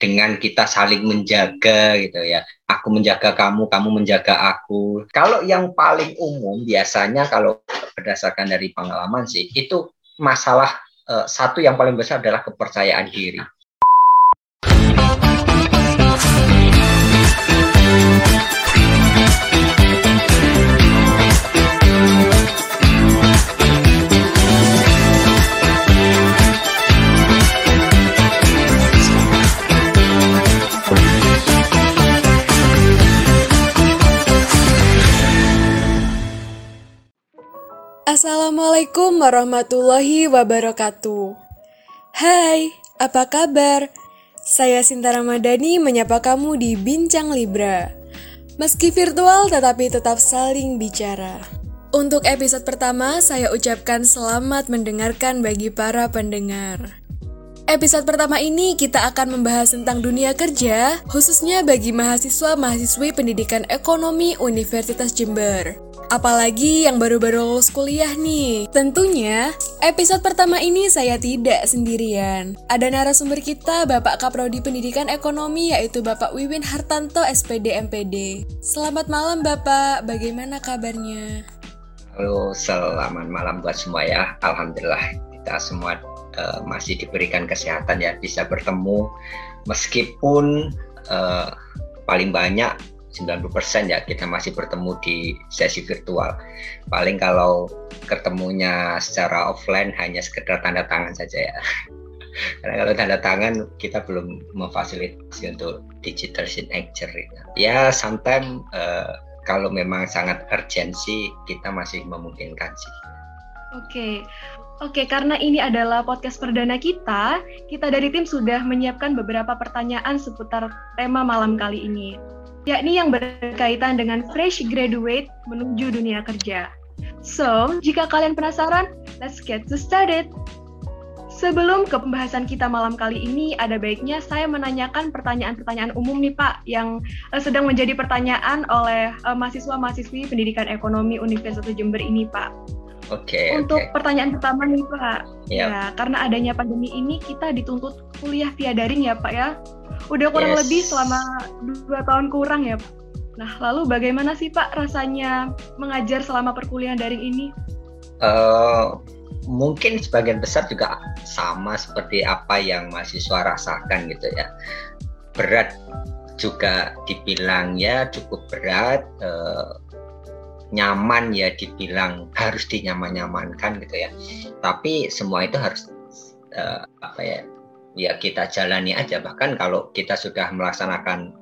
dengan kita saling menjaga gitu ya. Aku menjaga kamu, kamu menjaga aku. Kalau yang paling umum biasanya kalau berdasarkan dari pengalaman sih itu masalah uh, satu yang paling besar adalah kepercayaan diri. Assalamualaikum warahmatullahi wabarakatuh. Hai, apa kabar? Saya Sinta Ramadhani menyapa kamu di Bincang Libra. Meski virtual tetapi tetap saling bicara. Untuk episode pertama, saya ucapkan selamat mendengarkan bagi para pendengar. Episode pertama ini kita akan membahas tentang dunia kerja, khususnya bagi mahasiswa-mahasiswi pendidikan ekonomi Universitas Jember. Apalagi yang baru-baru lulus kuliah nih. Tentunya, episode pertama ini saya tidak sendirian. Ada narasumber kita, Bapak Kaprodi Pendidikan Ekonomi, yaitu Bapak Wiwin Hartanto, SPD MPD. Selamat malam Bapak, bagaimana kabarnya? Halo, selamat malam buat semua ya. Alhamdulillah kita semua uh, masih diberikan kesehatan ya, bisa bertemu meskipun uh, paling banyak 90% ya kita masih bertemu di sesi virtual. Paling kalau ketemunya secara offline hanya sekedar tanda tangan saja ya. Karena kalau tanda tangan kita belum memfasilitasi untuk digital signature. Ya, sometimes uh, kalau memang sangat urgensi kita masih memungkinkan sih. Oke, Oke, karena ini adalah podcast perdana kita, kita dari tim sudah menyiapkan beberapa pertanyaan seputar tema malam kali ini yakni yang berkaitan dengan fresh graduate menuju dunia kerja. So, jika kalian penasaran, let's get to started. Sebelum ke pembahasan kita malam kali ini, ada baiknya saya menanyakan pertanyaan-pertanyaan umum nih Pak, yang uh, sedang menjadi pertanyaan oleh uh, mahasiswa-mahasiswi pendidikan ekonomi Universitas Jember ini Pak. Oke. Okay, Untuk okay. pertanyaan pertama nih Pak, yep. ya karena adanya pandemi ini kita dituntut kuliah via daring ya Pak ya. Udah kurang yes. lebih selama dua tahun kurang ya, Pak. Nah, lalu bagaimana sih Pak rasanya mengajar selama perkuliahan daring ini? Uh, mungkin sebagian besar juga sama seperti apa yang mahasiswa rasakan gitu ya. Berat juga dibilang ya cukup berat, uh, nyaman ya dibilang harus dinyaman-nyamankan gitu ya. Tapi semua itu harus uh, apa ya ya kita jalani aja bahkan kalau kita sudah melaksanakan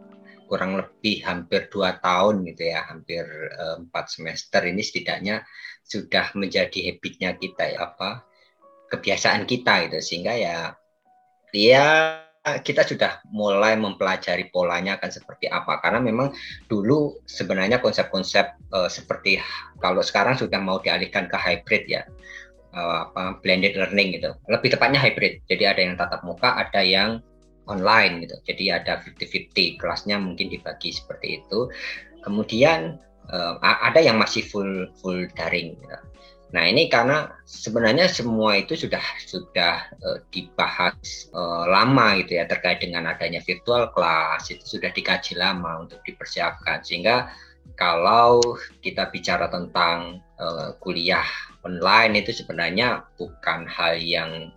kurang lebih hampir dua tahun gitu ya hampir eh, empat semester ini setidaknya sudah menjadi habitnya kita ya apa kebiasaan kita gitu sehingga ya ya kita sudah mulai mempelajari polanya akan seperti apa karena memang dulu sebenarnya konsep-konsep uh, seperti kalau sekarang sudah mau dialihkan ke hybrid ya uh, blended learning gitu. Lebih tepatnya hybrid. Jadi ada yang tatap muka, ada yang online gitu. Jadi ada 50-50 kelasnya mungkin dibagi seperti itu. Kemudian uh, ada yang masih full full daring. Gitu. Nah ini karena sebenarnya semua itu sudah sudah uh, dibahas uh, lama gitu ya terkait dengan adanya virtual class itu sudah dikaji lama untuk dipersiapkan. Sehingga kalau kita bicara tentang uh, kuliah online itu sebenarnya bukan hal yang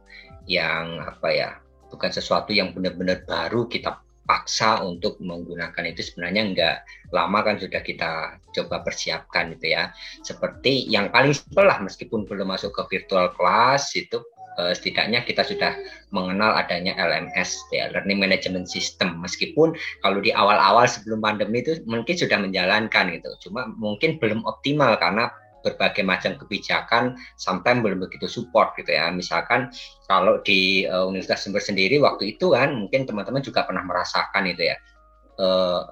yang apa ya bukan sesuatu yang benar-benar baru kita paksa untuk menggunakan itu sebenarnya enggak lama kan sudah kita coba persiapkan gitu ya. Seperti yang paling simpel lah meskipun belum masuk ke virtual class itu uh, setidaknya kita sudah mengenal adanya LMS ya Learning Management System. Meskipun kalau di awal-awal sebelum pandemi itu mungkin sudah menjalankan gitu cuma mungkin belum optimal karena berbagai macam kebijakan sampai belum begitu support gitu ya. Misalkan kalau di uh, Universitas Jember sendiri waktu itu kan mungkin teman-teman juga pernah merasakan itu ya. Uh,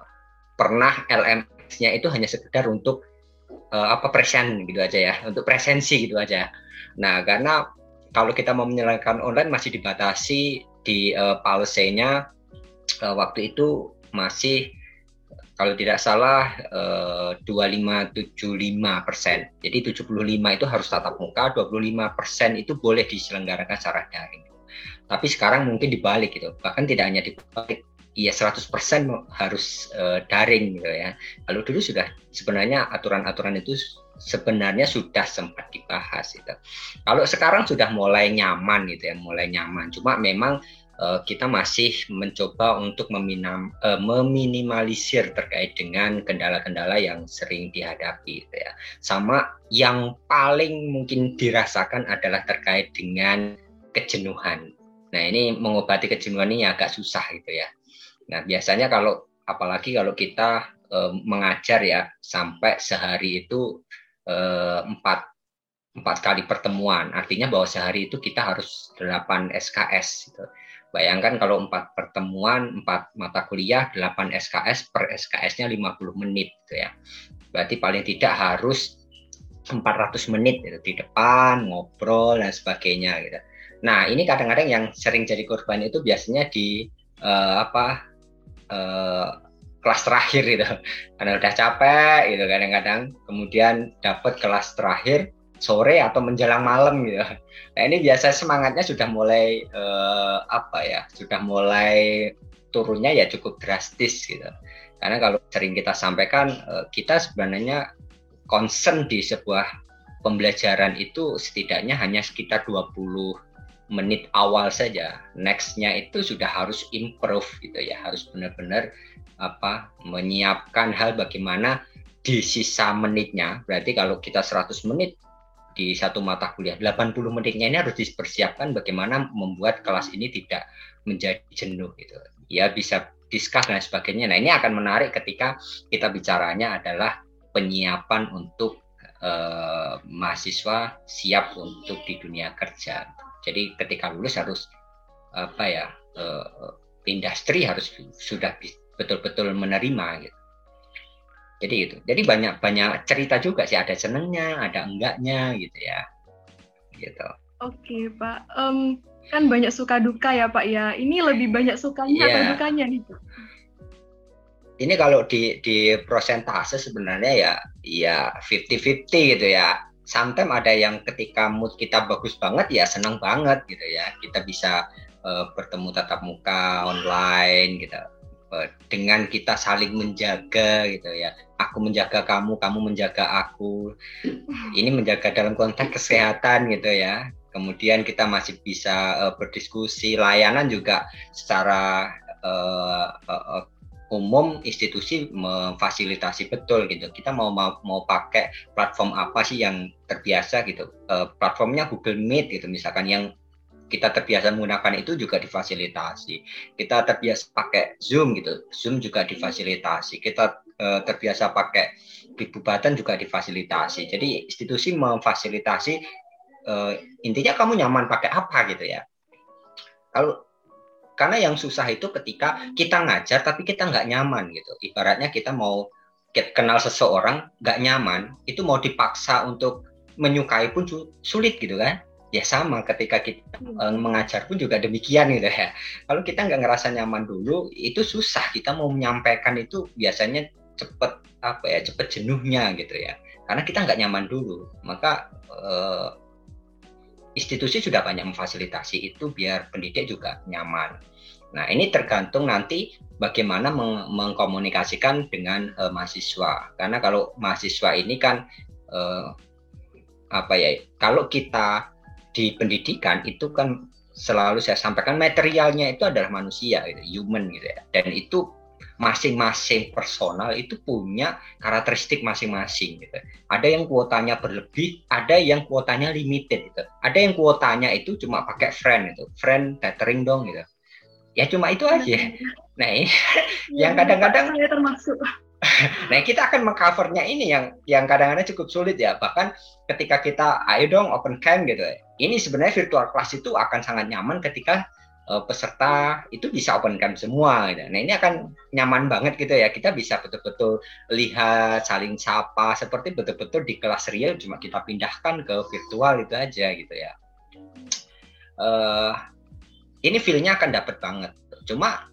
pernah LMS-nya itu hanya sekedar untuk uh, apa present gitu aja ya, untuk presensi gitu aja. Nah, karena kalau kita mau menyelenggarakan online masih dibatasi di uh, policy-nya uh, waktu itu masih kalau tidak salah eh, 2575 persen. Jadi 75 itu harus tatap muka, 25 persen itu boleh diselenggarakan secara daring. Tapi sekarang mungkin dibalik gitu. Bahkan tidak hanya dibalik, ya 100% harus uh, daring gitu ya. Kalau dulu sudah sebenarnya aturan-aturan itu sebenarnya sudah sempat dibahas itu. Kalau sekarang sudah mulai nyaman gitu ya, mulai nyaman. Cuma memang uh, kita masih mencoba untuk meminam, uh, meminimalisir terkait dengan kendala-kendala yang sering dihadapi gitu ya. Sama yang paling mungkin dirasakan adalah terkait dengan kejenuhan. Nah, ini mengobati kejenuhan ini agak susah gitu ya. Nah, biasanya kalau apalagi kalau kita uh, mengajar ya sampai sehari itu empat empat kali pertemuan. Artinya bahwa sehari itu kita harus 8 SKS. Gitu. Bayangkan kalau empat pertemuan, empat mata kuliah, 8 SKS per SKS-nya 50 menit gitu ya. Berarti paling tidak harus 400 menit gitu, di depan, ngobrol dan sebagainya gitu. Nah, ini kadang-kadang yang sering jadi korban itu biasanya di uh, apa uh, kelas terakhir gitu karena udah capek gitu kadang-kadang kemudian dapat kelas terakhir sore atau menjelang malam gitu. Nah ini biasa semangatnya sudah mulai uh, apa ya sudah mulai turunnya ya cukup drastis gitu. Karena kalau sering kita sampaikan uh, kita sebenarnya concern di sebuah pembelajaran itu setidaknya hanya sekitar 20 menit awal saja. Nextnya itu sudah harus improve gitu ya harus benar-benar apa menyiapkan hal bagaimana di sisa menitnya. Berarti kalau kita 100 menit di satu mata kuliah. 80 menitnya ini harus dipersiapkan bagaimana membuat kelas ini tidak menjadi jenuh gitu. Ya bisa diskus dan sebagainya. Nah ini akan menarik ketika kita bicaranya adalah penyiapan untuk eh, mahasiswa siap untuk di dunia kerja. Jadi ketika lulus harus apa ya eh, industri harus sudah betul-betul menerima gitu. Jadi itu. Jadi banyak banyak cerita juga sih ada senengnya, ada enggaknya gitu ya. Gitu. Oke, Pak. Um, kan banyak suka duka ya, Pak ya. Ini lebih banyak sukanya yeah. atau dukanya nih, Pak? Ini kalau di di persentase sebenarnya ya ya 50-50 gitu ya. Sometimes ada yang ketika mood kita bagus banget ya senang banget gitu ya. Kita bisa uh, bertemu tatap muka online gitu dengan kita saling menjaga gitu ya. Aku menjaga kamu kamu menjaga aku. Ini menjaga dalam konteks kesehatan gitu ya. Kemudian kita masih bisa uh, berdiskusi layanan juga secara uh, uh, umum institusi memfasilitasi. Betul gitu. Kita mau mau, mau pakai platform apa sih yang terbiasa gitu? Uh, platformnya Google Meet gitu misalkan yang kita terbiasa menggunakan itu juga difasilitasi. Kita terbiasa pakai Zoom gitu, Zoom juga difasilitasi. Kita uh, terbiasa pakai Big Button juga difasilitasi. Jadi institusi memfasilitasi uh, intinya kamu nyaman pakai apa gitu ya. Kalau karena yang susah itu ketika kita ngajar tapi kita nggak nyaman gitu. Ibaratnya kita mau kenal seseorang nggak nyaman, itu mau dipaksa untuk menyukai pun sulit gitu kan ya sama ketika kita uh, mengajar pun juga demikian gitu ya. Kalau kita nggak ngerasa nyaman dulu itu susah. Kita mau menyampaikan itu biasanya cepet apa ya cepet jenuhnya gitu ya. Karena kita nggak nyaman dulu. Maka uh, institusi sudah banyak memfasilitasi itu biar pendidik juga nyaman. Nah ini tergantung nanti bagaimana meng mengkomunikasikan dengan uh, mahasiswa. Karena kalau mahasiswa ini kan uh, apa ya kalau kita di pendidikan itu kan selalu saya sampaikan materialnya itu adalah manusia gitu, human gitu ya. Dan itu masing-masing personal itu punya karakteristik masing-masing gitu. Ada yang kuotanya berlebih, ada yang kuotanya limited gitu. Ada yang kuotanya itu cuma pakai friend itu, friend tethering dong gitu. Ya cuma itu aja. Nah, ini yang kadang-kadang saya termasuk nah kita akan mengcovernya ini yang yang kadang-kadang cukup sulit ya. Bahkan ketika kita ayo dong open cam gitu. Ini sebenarnya virtual class itu akan sangat nyaman ketika uh, peserta itu bisa open cam semua gitu. nah ini akan nyaman banget gitu ya. Kita bisa betul-betul lihat saling sapa seperti betul-betul di kelas real cuma kita pindahkan ke virtual itu aja gitu ya. Uh, ini feelnya akan dapat banget. Cuma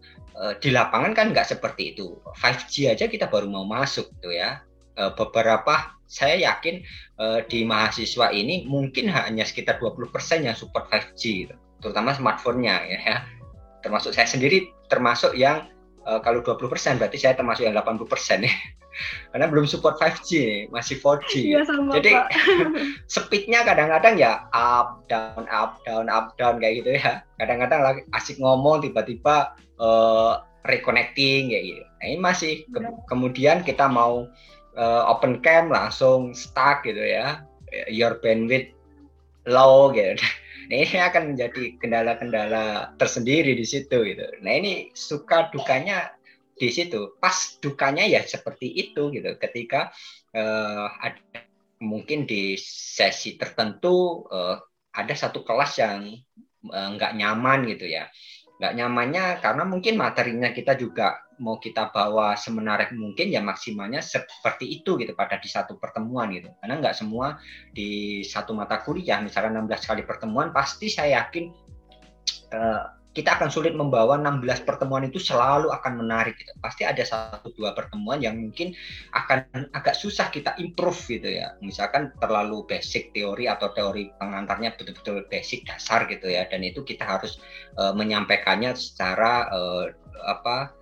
di lapangan kan nggak seperti itu. 5G aja kita baru mau masuk tuh ya. Eh, beberapa saya yakin eh, di mahasiswa ini mungkin hanya sekitar 20% yang support 5G, gitu. terutama smartphone-nya ya. Termasuk saya sendiri termasuk yang kalau 20% berarti saya termasuk yang 80% ya. Karena belum support 5G, masih 4G. Iya, sama, Jadi speednya kadang-kadang ya up, down, up, down, up, down kayak gitu ya. Kadang-kadang lagi asik ngomong tiba-tiba uh, reconnecting kayak gitu. Nah, ini masih ke kemudian kita mau uh, open cam langsung stuck gitu ya. Your bandwidth low gitu. Nah, ini akan menjadi kendala-kendala tersendiri di situ gitu. Nah, ini suka dukanya di situ. Pas dukanya ya seperti itu gitu. Ketika uh, ada mungkin di sesi tertentu uh, ada satu kelas yang nggak uh, nyaman gitu ya nggak nyamannya karena mungkin materinya kita juga mau kita bawa semenarik mungkin ya maksimalnya seperti itu gitu pada di satu pertemuan gitu. Karena nggak semua di satu mata kuliah misalnya 16 kali pertemuan pasti saya yakin uh, kita akan sulit membawa 16 pertemuan itu selalu akan menarik gitu. Pasti ada satu dua pertemuan yang mungkin akan agak susah kita improve gitu ya. Misalkan terlalu basic teori atau teori pengantarnya betul-betul basic dasar gitu ya dan itu kita harus uh, menyampaikannya secara uh, apa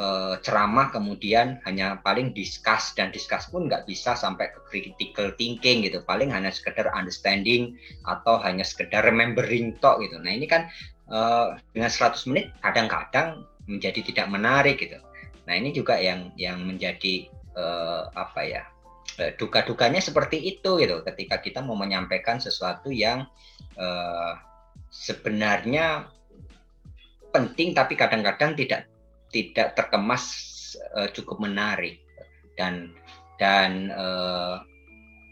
uh, ceramah kemudian hanya paling discuss dan discuss pun nggak bisa sampai ke critical thinking gitu paling hanya sekedar understanding atau hanya sekedar remembering talk gitu nah ini kan uh, dengan 100 menit kadang-kadang menjadi tidak menarik gitu. Nah ini juga yang yang menjadi uh, apa ya uh, duka-dukanya seperti itu gitu. Ketika kita mau menyampaikan sesuatu yang uh, sebenarnya penting tapi kadang-kadang tidak tidak terkemas uh, cukup menarik dan dan uh,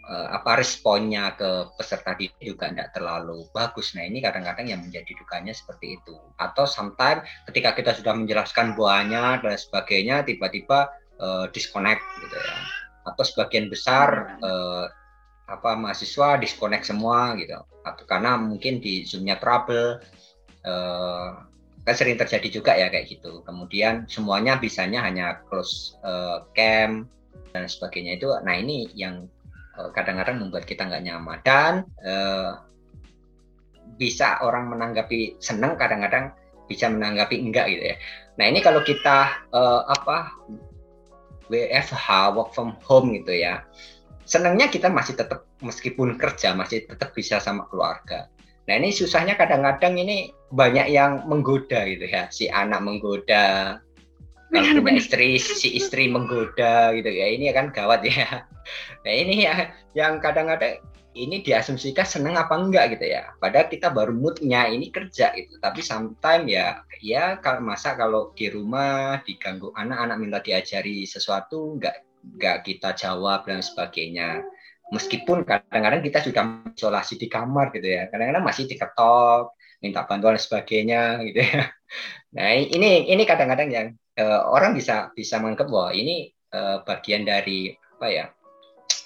uh, apa responnya ke peserta didik juga tidak terlalu bagus. Nah ini kadang-kadang yang menjadi dukanya seperti itu. Atau sometimes ketika kita sudah menjelaskan banyak dan sebagainya, tiba-tiba uh, disconnect gitu ya. Atau sebagian besar uh, apa mahasiswa disconnect semua gitu. Atau karena mungkin di zoomnya trouble. Uh, kan sering terjadi juga ya kayak gitu. Kemudian semuanya bisanya hanya close uh, cam dan sebagainya itu. Nah ini yang kadang-kadang membuat kita nggak nyaman dan uh, bisa orang menanggapi senang kadang-kadang bisa menanggapi enggak gitu ya. Nah ini kalau kita uh, apa WFH work from home gitu ya, senangnya kita masih tetap meskipun kerja masih tetap bisa sama keluarga. Nah ini susahnya kadang-kadang ini banyak yang menggoda gitu ya, si anak menggoda, kalau punya istri si istri menggoda gitu. Ya ini kan gawat ya. Nah ini ya yang kadang-kadang ini diasumsikan seneng apa enggak gitu ya. Padahal kita baru moodnya ini kerja gitu. Tapi sometimes ya ya kalau masa kalau di rumah diganggu anak-anak minta diajari sesuatu enggak enggak kita jawab dan sebagainya. Meskipun kadang-kadang kita sudah isolasi di kamar gitu ya. Kadang-kadang masih diketok minta bantuan dan sebagainya gitu ya. Nah ini ini kadang-kadang yang uh, orang bisa bisa menganggap bahwa ini uh, bagian dari apa ya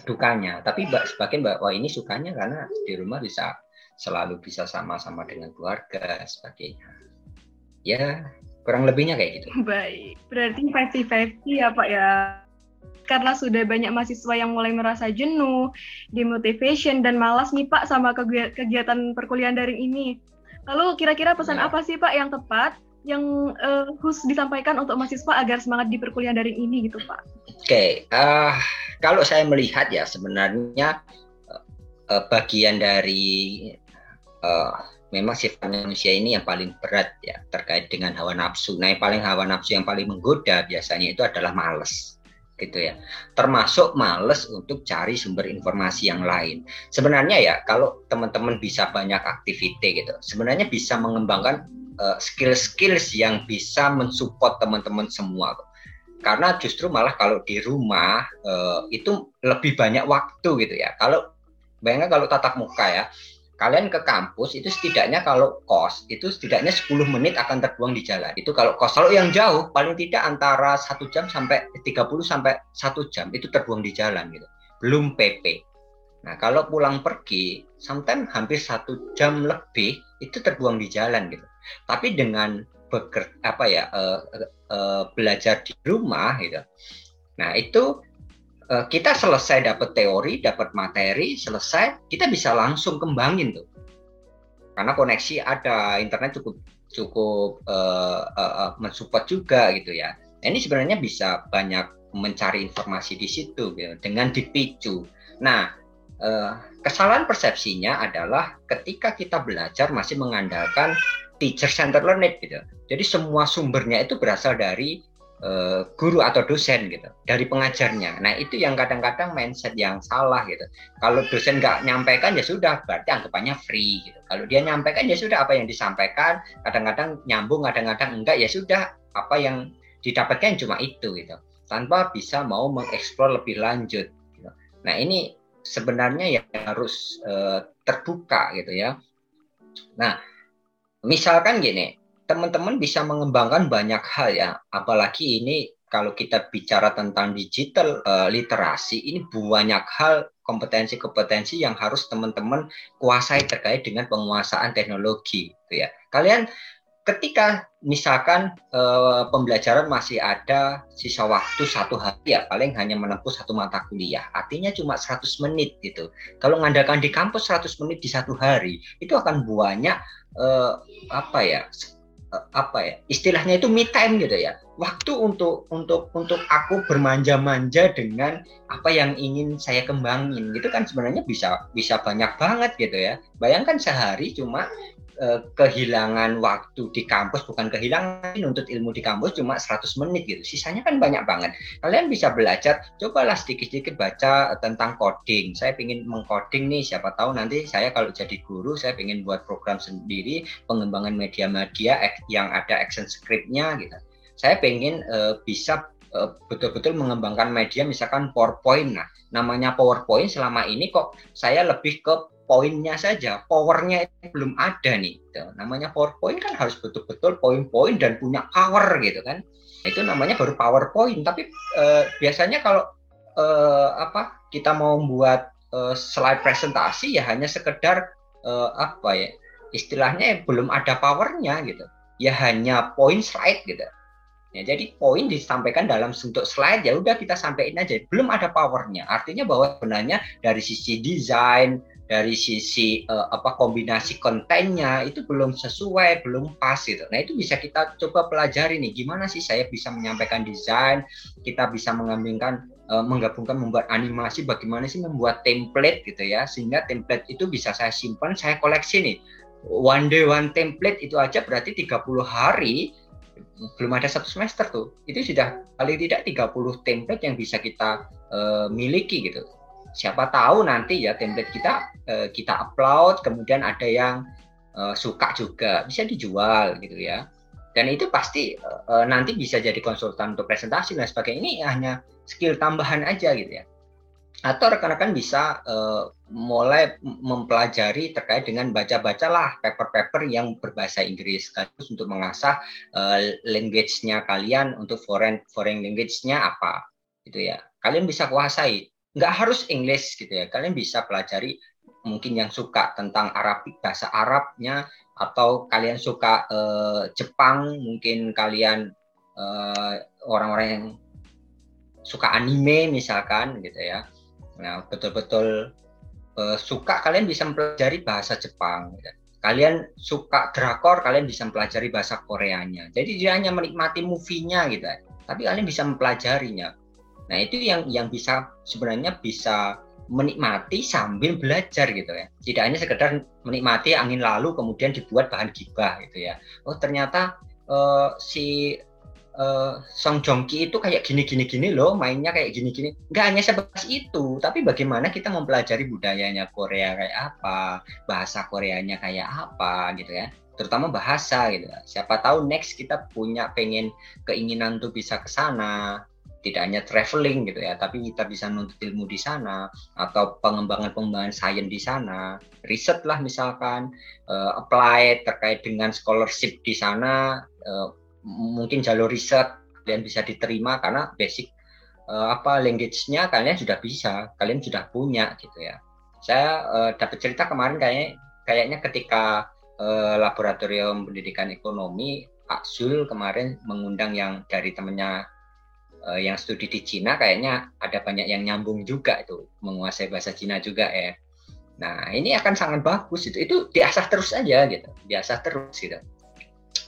dukanya. Tapi sebagian bahwa ini sukanya karena di rumah bisa selalu bisa sama-sama dengan keluarga sebagainya. Ya kurang lebihnya kayak gitu. Baik. Berarti 50-50 ya pak ya. Karena sudah banyak mahasiswa yang mulai merasa jenuh, demotivation dan malas nih Pak sama kegiatan perkuliahan daring ini. Lalu kira-kira pesan ya. apa sih Pak yang tepat yang uh, khusus disampaikan untuk mahasiswa agar semangat di perkuliahan daring ini gitu Pak? Oke, okay. uh, kalau saya melihat ya sebenarnya uh, bagian dari uh, memang sifat manusia ini yang paling berat ya terkait dengan hawa nafsu. Nah, yang paling hawa nafsu yang paling menggoda biasanya itu adalah males gitu ya. Termasuk males untuk cari sumber informasi yang lain. Sebenarnya ya kalau teman-teman bisa banyak aktiviti gitu, sebenarnya bisa mengembangkan uh, skills-skills yang bisa mensupport teman-teman semua karena justru malah kalau di rumah uh, itu lebih banyak waktu gitu ya kalau bayangkan kalau tatap muka ya kalian ke kampus itu setidaknya kalau kos itu setidaknya 10 menit akan terbuang di jalan. Itu kalau kos kalau yang jauh paling tidak antara satu jam sampai 30 sampai satu jam itu terbuang di jalan gitu. Belum PP nah kalau pulang pergi sometimes hampir satu jam lebih itu terbuang di jalan gitu. Tapi dengan beker, apa ya uh, uh, belajar di rumah gitu. Nah, itu uh, kita selesai dapat teori, dapat materi, selesai, kita bisa langsung kembangin tuh. Karena koneksi ada, internet cukup cukup uh, uh, mensupport juga gitu ya. Nah, ini sebenarnya bisa banyak mencari informasi di situ gitu, dengan dipicu. Nah, uh, kesalahan persepsinya adalah ketika kita belajar masih mengandalkan teacher center learning gitu. Jadi semua sumbernya itu berasal dari uh, guru atau dosen gitu dari pengajarnya. Nah itu yang kadang-kadang mindset yang salah gitu. Kalau dosen nggak nyampaikan ya sudah berarti anggapannya free gitu. Kalau dia nyampaikan ya sudah apa yang disampaikan. Kadang-kadang nyambung, kadang-kadang enggak ya sudah apa yang didapatkan cuma itu gitu. Tanpa bisa mau mengeksplor lebih lanjut. Gitu. Nah ini sebenarnya ya harus uh, terbuka gitu ya. Nah misalkan gini teman-teman bisa mengembangkan banyak hal ya, apalagi ini kalau kita bicara tentang digital uh, literasi, ini banyak hal kompetensi-kompetensi yang harus teman-teman kuasai terkait dengan penguasaan teknologi, gitu ya. Kalian ketika misalkan uh, pembelajaran masih ada sisa waktu satu hari ya paling hanya menempuh satu mata kuliah artinya cuma 100 menit gitu kalau mengandalkan di kampus 100 menit di satu hari itu akan banyak uh, apa ya apa ya istilahnya itu me time gitu ya. Waktu untuk untuk untuk aku bermanja-manja dengan apa yang ingin saya kembangin. Gitu kan sebenarnya bisa bisa banyak banget gitu ya. Bayangkan sehari cuma Eh, kehilangan waktu di kampus bukan kehilangan untuk ilmu di kampus cuma 100 menit gitu. Sisanya kan banyak banget. Kalian bisa belajar cobalah sedikit-sedikit baca tentang coding. Saya ingin mengcoding nih siapa tahu nanti saya kalau jadi guru saya ingin buat program sendiri pengembangan media-media yang ada action scriptnya gitu. Saya pengen uh, bisa eh, betul-betul mengembangkan media misalkan PowerPoint. Nah namanya PowerPoint selama ini kok saya lebih ke poinnya saja, powernya itu belum ada nih. Gitu. Namanya PowerPoint kan harus betul-betul poin-poin dan punya power gitu kan. Itu namanya baru PowerPoint. Tapi eh, biasanya kalau eh, apa kita mau membuat eh, slide presentasi ya hanya sekedar eh, apa ya istilahnya belum ada powernya gitu. Ya hanya poin slide gitu. Ya, jadi poin disampaikan dalam bentuk slide ya udah kita sampaikan aja belum ada powernya artinya bahwa sebenarnya dari sisi desain dari sisi uh, apa kombinasi kontennya itu belum sesuai, belum pas gitu. Nah, itu bisa kita coba pelajari nih gimana sih saya bisa menyampaikan desain, kita bisa mengambilkan uh, menggabungkan membuat animasi, bagaimana sih membuat template gitu ya. Sehingga template itu bisa saya simpan, saya koleksi nih. One day one template itu aja berarti 30 hari belum ada satu semester tuh. Itu sudah paling tidak 30 template yang bisa kita uh, miliki gitu siapa tahu nanti ya template kita uh, kita upload kemudian ada yang uh, suka juga bisa dijual gitu ya. Dan itu pasti uh, nanti bisa jadi konsultan untuk presentasi dan sebagainya. Ini hanya skill tambahan aja gitu ya. Atau rekan-rekan bisa uh, mulai mempelajari terkait dengan baca-bacalah paper-paper yang berbahasa Inggris. Sekaligus untuk mengasah uh, language-nya kalian untuk foreign foreign language-nya apa gitu ya. Kalian bisa kuasai nggak harus English gitu ya. Kalian bisa pelajari mungkin yang suka tentang Arabik bahasa Arabnya atau kalian suka uh, Jepang mungkin kalian uh, orang-orang yang suka anime misalkan gitu ya. Nah betul-betul uh, suka kalian bisa mempelajari bahasa Jepang gitu. kalian suka drakor kalian bisa mempelajari bahasa Koreanya. Jadi dia hanya menikmati movie-nya gitu. Tapi kalian bisa mempelajarinya Nah, itu yang yang bisa sebenarnya bisa menikmati sambil belajar gitu ya. Tidak hanya sekedar menikmati angin lalu kemudian dibuat bahan gibah gitu ya. Oh, ternyata uh, si uh, Song Joong Ki itu kayak gini gini gini loh, mainnya kayak gini gini. Enggak hanya sebatas itu, tapi bagaimana kita mempelajari budayanya Korea kayak apa, bahasa Koreanya kayak apa gitu ya terutama bahasa gitu. Siapa tahu next kita punya pengen keinginan untuk bisa ke sana, tidak hanya traveling gitu ya, tapi kita bisa nuntut ilmu di sana atau pengembangan-pengembangan sains di sana, riset lah misalkan, uh, apply terkait dengan scholarship di sana, uh, mungkin jalur riset kalian bisa diterima karena basic uh, apa language-nya kalian sudah bisa, kalian sudah punya gitu ya. Saya uh, dapat cerita kemarin kayaknya kayaknya ketika uh, laboratorium pendidikan ekonomi Pak Zul kemarin mengundang yang dari temannya uh, yang studi di Cina kayaknya ada banyak yang nyambung juga itu menguasai bahasa Cina juga ya. Nah ini akan sangat bagus itu itu diasah terus aja gitu, diasah terus gitu.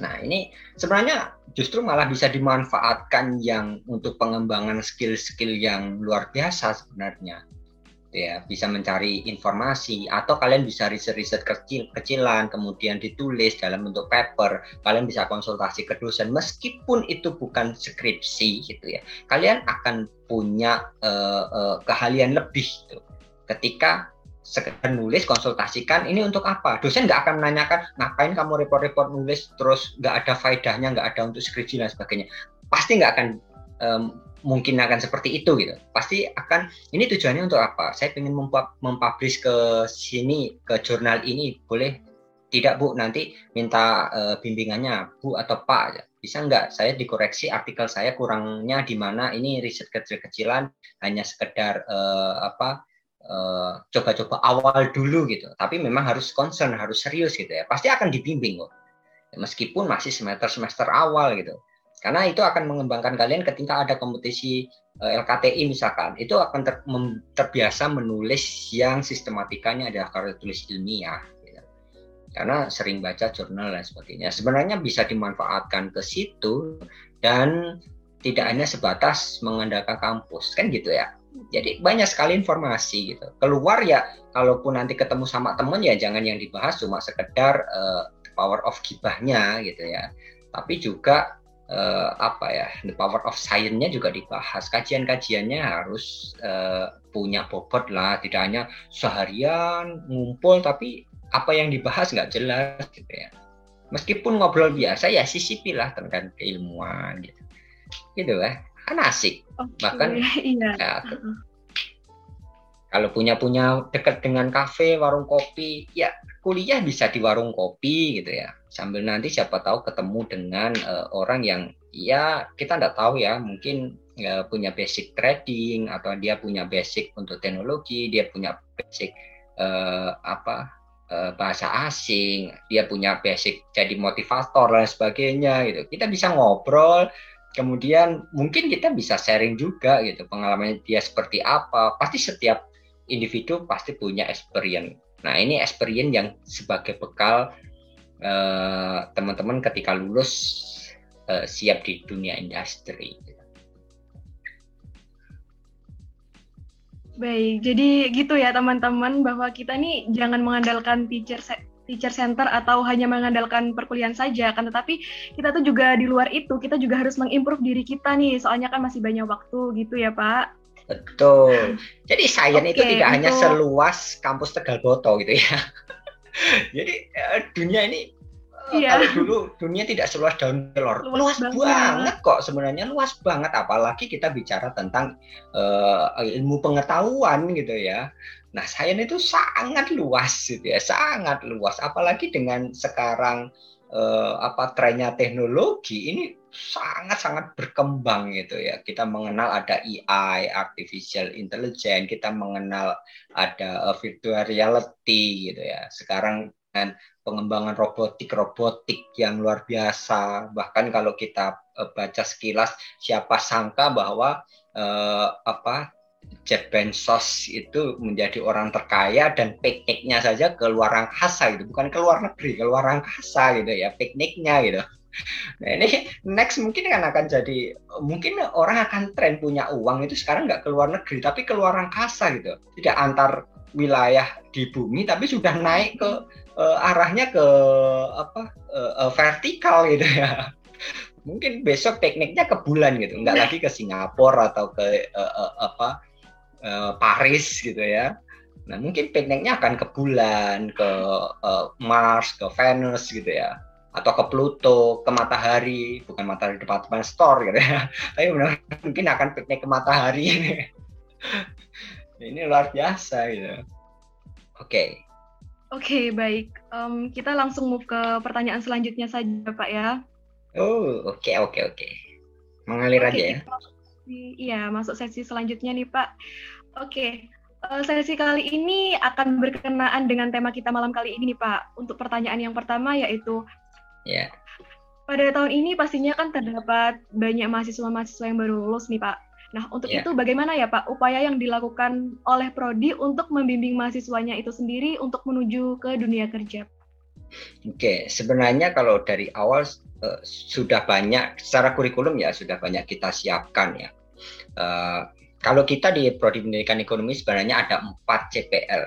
Nah, ini sebenarnya justru malah bisa dimanfaatkan yang untuk pengembangan skill-skill yang luar biasa sebenarnya. Ya, bisa mencari informasi atau kalian bisa riset-riset kecil-kecilan kemudian ditulis dalam bentuk paper. Kalian bisa konsultasi ke dosen meskipun itu bukan skripsi gitu ya. Kalian akan punya uh, uh, keahlian lebih gitu. Ketika sekedar nulis konsultasikan ini untuk apa dosen nggak akan menanyakan ngapain kamu report-report nulis terus nggak ada faedahnya nggak ada untuk skripsi dan sebagainya pasti nggak akan um, mungkin akan seperti itu gitu pasti akan ini tujuannya untuk apa saya ingin mempublish ke sini ke jurnal ini boleh tidak bu nanti minta uh, bimbingannya bu atau pak bisa nggak saya dikoreksi artikel saya kurangnya di mana ini riset kecil-kecilan hanya sekedar uh, apa Eh, coba-coba uh, awal dulu gitu. Tapi memang harus concern, harus serius gitu ya. Pasti akan dibimbing kok. Meskipun masih semester-semester awal gitu. Karena itu akan mengembangkan kalian ketika ada kompetisi eh, LKTI misalkan. Itu akan ter, terbiasa menulis yang sistematikanya adalah karya tulis ilmiah. Gitu. Karena sering baca jurnal dan sebagainya. Sebenarnya bisa dimanfaatkan ke situ dan tidak hanya sebatas mengandalkan kampus. Kan gitu ya jadi banyak sekali informasi gitu. Keluar ya, kalaupun nanti ketemu sama temen ya jangan yang dibahas cuma sekedar uh, power of gibahnya gitu ya. Tapi juga uh, apa ya, the power of science-nya juga dibahas. Kajian-kajiannya harus uh, punya bobot lah, tidak hanya seharian ngumpul tapi apa yang dibahas nggak jelas gitu ya. Meskipun ngobrol biasa ya sisipilah tentang keilmuan gitu. Gitu ya kan asik okay, bahkan iya. ya, kalau punya punya dekat dengan kafe warung kopi ya kuliah bisa di warung kopi gitu ya. Sambil nanti siapa tahu ketemu dengan uh, orang yang ya kita tidak tahu ya mungkin ya, punya basic trading atau dia punya basic untuk teknologi dia punya basic uh, apa uh, bahasa asing dia punya basic jadi motivator dan sebagainya gitu. Kita bisa ngobrol kemudian mungkin kita bisa sharing juga gitu pengalaman dia seperti apa. Pasti setiap individu pasti punya experience. Nah ini experience yang sebagai bekal eh, teman-teman uh, ketika lulus uh, siap di dunia industri. Baik, jadi gitu ya teman-teman bahwa kita nih jangan mengandalkan teacher teacher center atau hanya mengandalkan perkuliahan saja kan? Tetapi kita tuh juga di luar itu kita juga harus mengimprove diri kita nih. Soalnya kan masih banyak waktu gitu ya Pak betul jadi sains okay, itu tidak hanya seluas kampus Tegal Boto gitu ya jadi eh, dunia ini eh, iya. kalau dulu dunia tidak seluas daun kelor luas, luas banget. banget kok sebenarnya luas banget apalagi kita bicara tentang uh, ilmu pengetahuan gitu ya Nah, sains itu sangat luas gitu ya, sangat luas. Apalagi dengan sekarang eh, apa trennya teknologi ini sangat-sangat berkembang gitu ya. Kita mengenal ada AI, artificial intelligence, kita mengenal ada uh, virtual reality gitu ya. Sekarang dengan pengembangan robotik-robotik yang luar biasa. Bahkan kalau kita uh, baca sekilas siapa sangka bahwa uh, apa Jeff Bezos itu menjadi orang terkaya dan pikniknya saja ke luar angkasa gitu, bukan ke luar negeri, ke luar angkasa gitu ya, pikniknya gitu. Nah ini next mungkin kan akan jadi mungkin orang akan tren punya uang itu sekarang nggak ke luar negeri tapi ke luar angkasa gitu, tidak antar wilayah di bumi tapi sudah naik ke uh, arahnya ke apa uh, vertikal gitu ya. Mungkin besok pikniknya ke bulan gitu nggak lagi ke Singapura atau ke uh, uh, apa uh, Paris gitu ya. Nah mungkin pikniknya akan ke bulan, ke uh, Mars, ke Venus gitu ya, atau ke Pluto, ke matahari, bukan matahari department store gitu ya, tapi benar mungkin akan piknik ke matahari ini. ini luar biasa gitu. Oke. Okay. Oke okay, baik, um, kita langsung move ke pertanyaan selanjutnya saja Pak ya. Oh oke okay, oke okay, oke, okay. mengalir okay, aja ya. Iya masuk sesi selanjutnya nih Pak. Oke, uh, sesi kali ini akan berkenaan dengan tema kita malam kali ini nih Pak. Untuk pertanyaan yang pertama yaitu, yeah. pada tahun ini pastinya kan terdapat banyak mahasiswa-mahasiswa yang baru lulus nih Pak. Nah, untuk yeah. itu bagaimana ya Pak upaya yang dilakukan oleh Prodi untuk membimbing mahasiswanya itu sendiri untuk menuju ke dunia kerja? Oke, sebenarnya kalau dari awal uh, sudah banyak secara kurikulum ya sudah banyak kita siapkan ya. Uh, kalau kita di prodi pendidikan ekonomi sebenarnya ada empat CPL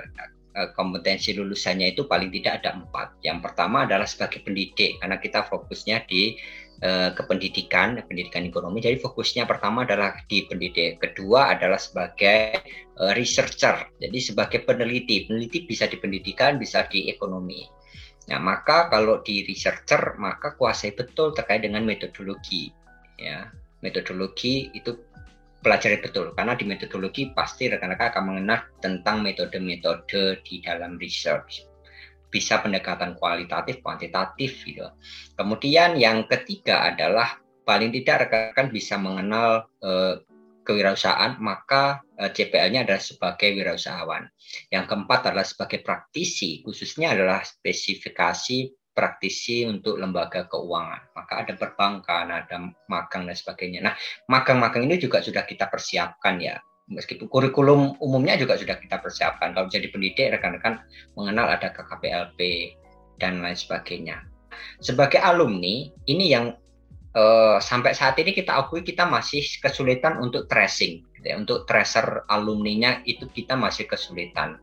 kompetensi lulusannya itu paling tidak ada empat. Yang pertama adalah sebagai pendidik karena kita fokusnya di uh, kependidikan, pendidikan ekonomi. Jadi fokusnya pertama adalah di pendidik. Kedua adalah sebagai uh, researcher. Jadi sebagai peneliti. Peneliti bisa di pendidikan, bisa di ekonomi. Nah, maka kalau di researcher maka kuasai betul terkait dengan metodologi. Ya, metodologi itu pelajari betul karena di metodologi pasti rekan-rekan akan mengenal tentang metode-metode di dalam research. Bisa pendekatan kualitatif, kuantitatif gitu. Kemudian yang ketiga adalah paling tidak rekan-rekan bisa mengenal eh, kewirausahaan, maka eh, CPL-nya adalah sebagai wirausahawan. Yang keempat adalah sebagai praktisi, khususnya adalah spesifikasi praktisi untuk lembaga keuangan. Maka ada perbankan, ada magang dan sebagainya. Nah, magang-magang ini juga sudah kita persiapkan ya. Meskipun kurikulum umumnya juga sudah kita persiapkan. Kalau jadi pendidik, rekan-rekan mengenal ada KKPLP dan lain sebagainya. Sebagai alumni, ini yang uh, sampai saat ini kita akui kita masih kesulitan untuk tracing, gitu ya. untuk tracer alumninya itu kita masih kesulitan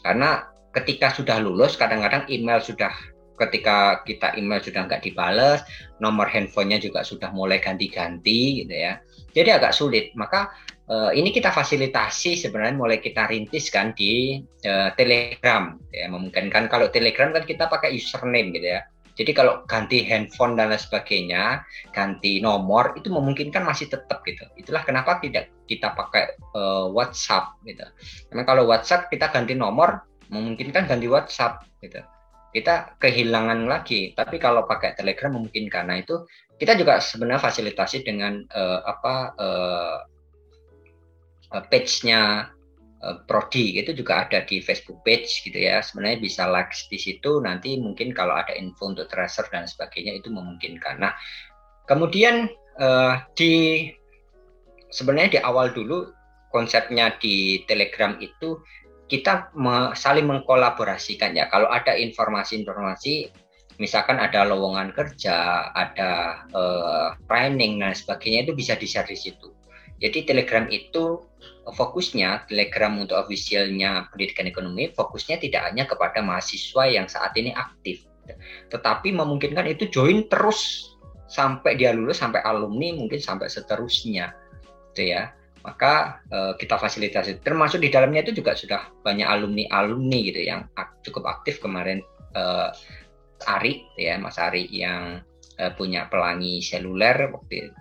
karena ketika sudah lulus kadang-kadang email sudah ketika kita email sudah nggak dibales, nomor handphonenya juga sudah mulai ganti-ganti gitu ya. Jadi agak sulit. Maka uh, ini kita fasilitasi sebenarnya mulai kita rintis kan di uh, Telegram ya. Memungkinkan kalau Telegram kan kita pakai username gitu ya. Jadi kalau ganti handphone dan lain sebagainya, ganti nomor itu memungkinkan masih tetap gitu. Itulah kenapa tidak kita pakai uh, WhatsApp gitu. Karena kalau WhatsApp kita ganti nomor, memungkinkan ganti WhatsApp gitu. Kita kehilangan lagi. Tapi kalau pakai Telegram memungkinkan. Nah itu kita juga sebenarnya fasilitasi dengan uh, apa uh, page-nya Eh, prodi itu juga ada di Facebook page gitu ya. Sebenarnya bisa like di situ nanti mungkin kalau ada info untuk tracer dan sebagainya itu memungkinkan. Nah, kemudian uh, di sebenarnya di awal dulu konsepnya di Telegram itu kita me, saling mengkolaborasikan ya. Kalau ada informasi-informasi misalkan ada lowongan kerja, ada uh, training dan sebagainya itu bisa di-share di situ. Jadi Telegram itu fokusnya Telegram untuk officialnya pendidikan ekonomi fokusnya tidak hanya kepada mahasiswa yang saat ini aktif, tetapi memungkinkan itu join terus sampai dia lulus sampai alumni mungkin sampai seterusnya, gitu ya. Maka eh, kita fasilitasi. Termasuk di dalamnya itu juga sudah banyak alumni alumni gitu yang ak cukup aktif kemarin eh, Ari ya Mas Ari yang eh, punya pelangi seluler waktu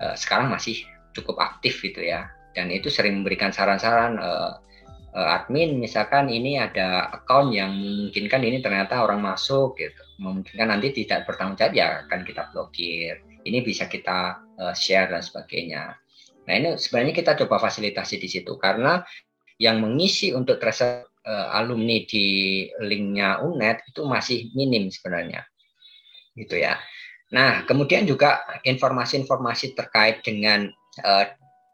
eh, sekarang masih cukup aktif gitu ya. Dan itu sering memberikan saran-saran uh, uh, admin misalkan ini ada account yang memungkinkan ini ternyata orang masuk gitu. Memungkinkan nanti tidak bertanggung jawab ya akan kita blokir. Ini bisa kita uh, share dan sebagainya nah ini sebenarnya kita coba fasilitasi di situ karena yang mengisi untuk tracer uh, alumni di linknya UNED itu masih minim sebenarnya. Gitu ya. Nah kemudian juga informasi-informasi terkait dengan uh,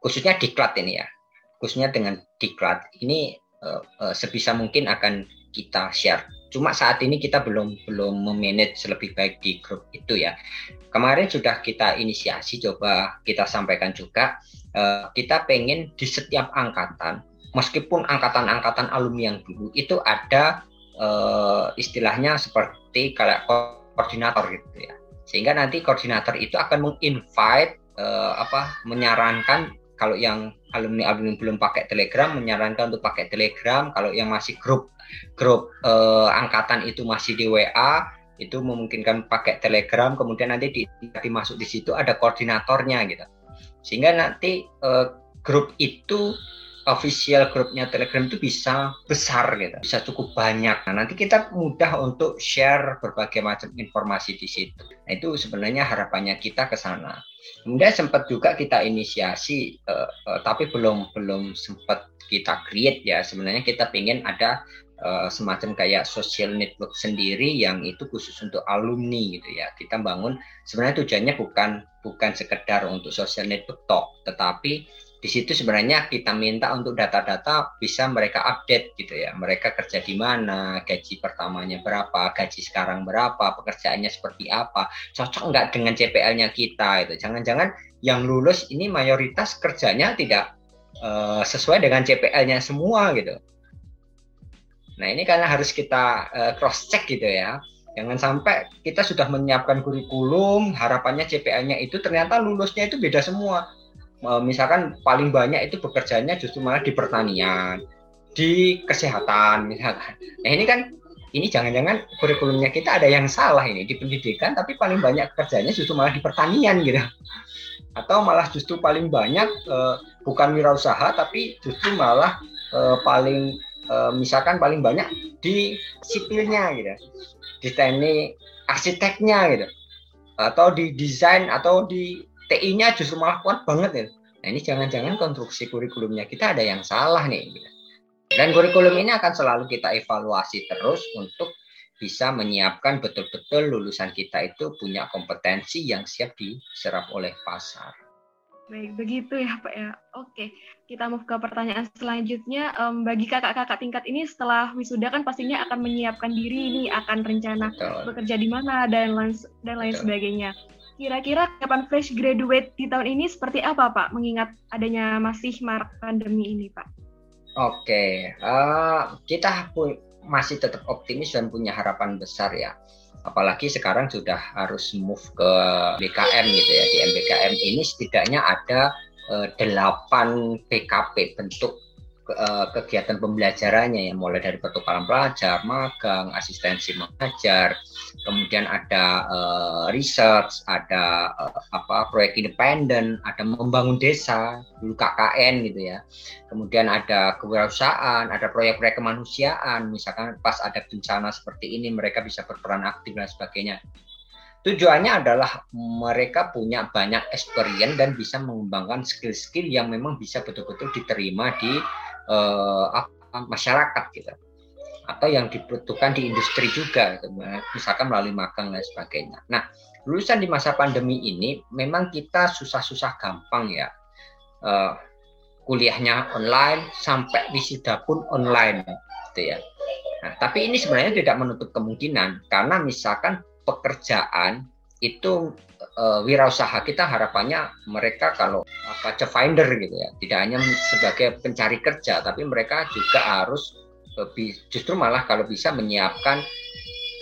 khususnya diklat ini ya. Khususnya dengan diklat ini uh, sebisa mungkin akan kita share cuma saat ini kita belum belum memanage lebih baik di grup itu ya. Kemarin sudah kita inisiasi coba kita sampaikan juga uh, kita pengen di setiap angkatan meskipun angkatan-angkatan alumni yang dulu itu ada uh, istilahnya seperti kayak koordinator gitu ya. Sehingga nanti koordinator itu akan menginvite uh, apa menyarankan kalau yang alumni alumni belum pakai Telegram menyarankan untuk pakai Telegram. Kalau yang masih grup grup eh, angkatan itu masih di WA itu memungkinkan pakai Telegram. Kemudian nanti di, dimasuk di situ ada koordinatornya gitu. Sehingga nanti eh, grup itu official grupnya Telegram itu bisa besar gitu, bisa cukup banyak. Nah, nanti kita mudah untuk share berbagai macam informasi di situ. Nah, itu sebenarnya harapannya kita ke sana. Kemudian sempat juga kita inisiasi, uh, uh, tapi belum belum sempat kita create ya. Sebenarnya kita ingin ada uh, semacam kayak social network sendiri yang itu khusus untuk alumni gitu ya. Kita bangun sebenarnya tujuannya bukan bukan sekedar untuk social network talk, tetapi di situ sebenarnya kita minta untuk data-data bisa mereka update gitu ya. Mereka kerja di mana, gaji pertamanya berapa, gaji sekarang berapa, pekerjaannya seperti apa, cocok nggak dengan CPL-nya kita itu. Jangan-jangan yang lulus ini mayoritas kerjanya tidak uh, sesuai dengan CPL-nya semua gitu. Nah ini karena harus kita uh, cross check gitu ya. Jangan sampai kita sudah menyiapkan kurikulum, harapannya CPL-nya itu ternyata lulusnya itu beda semua misalkan paling banyak itu bekerjanya justru malah di pertanian, di kesehatan misalkan. Nah ini kan ini jangan-jangan kurikulumnya kita ada yang salah ini di pendidikan, tapi paling banyak kerjanya justru malah di pertanian gitu. Atau malah justru paling banyak uh, bukan wirausaha, tapi justru malah uh, paling uh, misalkan paling banyak di sipilnya gitu, di teknik arsiteknya gitu, atau di desain atau di TI-nya justru malah kuat banget ya. Nah ini jangan-jangan konstruksi kurikulumnya kita ada yang salah nih. Gitu. Dan kurikulum ini akan selalu kita evaluasi terus untuk bisa menyiapkan betul-betul lulusan kita itu punya kompetensi yang siap diserap oleh pasar. Baik, begitu ya Pak ya. Oke, kita mau ke pertanyaan selanjutnya. Um, bagi kakak-kakak tingkat ini setelah wisuda kan pastinya akan menyiapkan diri ini, akan rencana Betul. bekerja di mana dan lain dan lain sebagainya. Kira-kira kapan fresh graduate di tahun ini seperti apa Pak, mengingat adanya masih marak pandemi ini Pak? Oke, uh, kita pun masih tetap optimis dan punya harapan besar ya. Apalagi sekarang sudah harus move ke BKM gitu ya. Di MBKM ini setidaknya ada uh, 8 PKP bentuk Eh, kegiatan pembelajarannya ya mulai dari pertukaran pelajar, magang, asistensi mengajar, kemudian ada uh, research, ada uh, apa proyek independen, ada membangun desa, dulu KKN gitu ya. Kemudian ada kewirausahaan, ada proyek-proyek kemanusiaan, misalkan pas ada bencana seperti ini mereka bisa berperan aktif dan sebagainya. Tujuannya adalah mereka punya banyak experience dan bisa mengembangkan skill-skill yang memang bisa betul-betul diterima di apa, masyarakat gitu atau yang dibutuhkan di industri juga gitu. misalkan melalui magang dan sebagainya. Nah, lulusan di masa pandemi ini memang kita susah-susah gampang ya. Uh, kuliahnya online sampai wisuda pun online gitu ya. Nah, tapi ini sebenarnya tidak menutup kemungkinan karena misalkan pekerjaan itu uh, wirausaha kita harapannya mereka kalau apa finder gitu ya. Tidak hanya sebagai pencari kerja tapi mereka juga harus lebih justru malah kalau bisa menyiapkan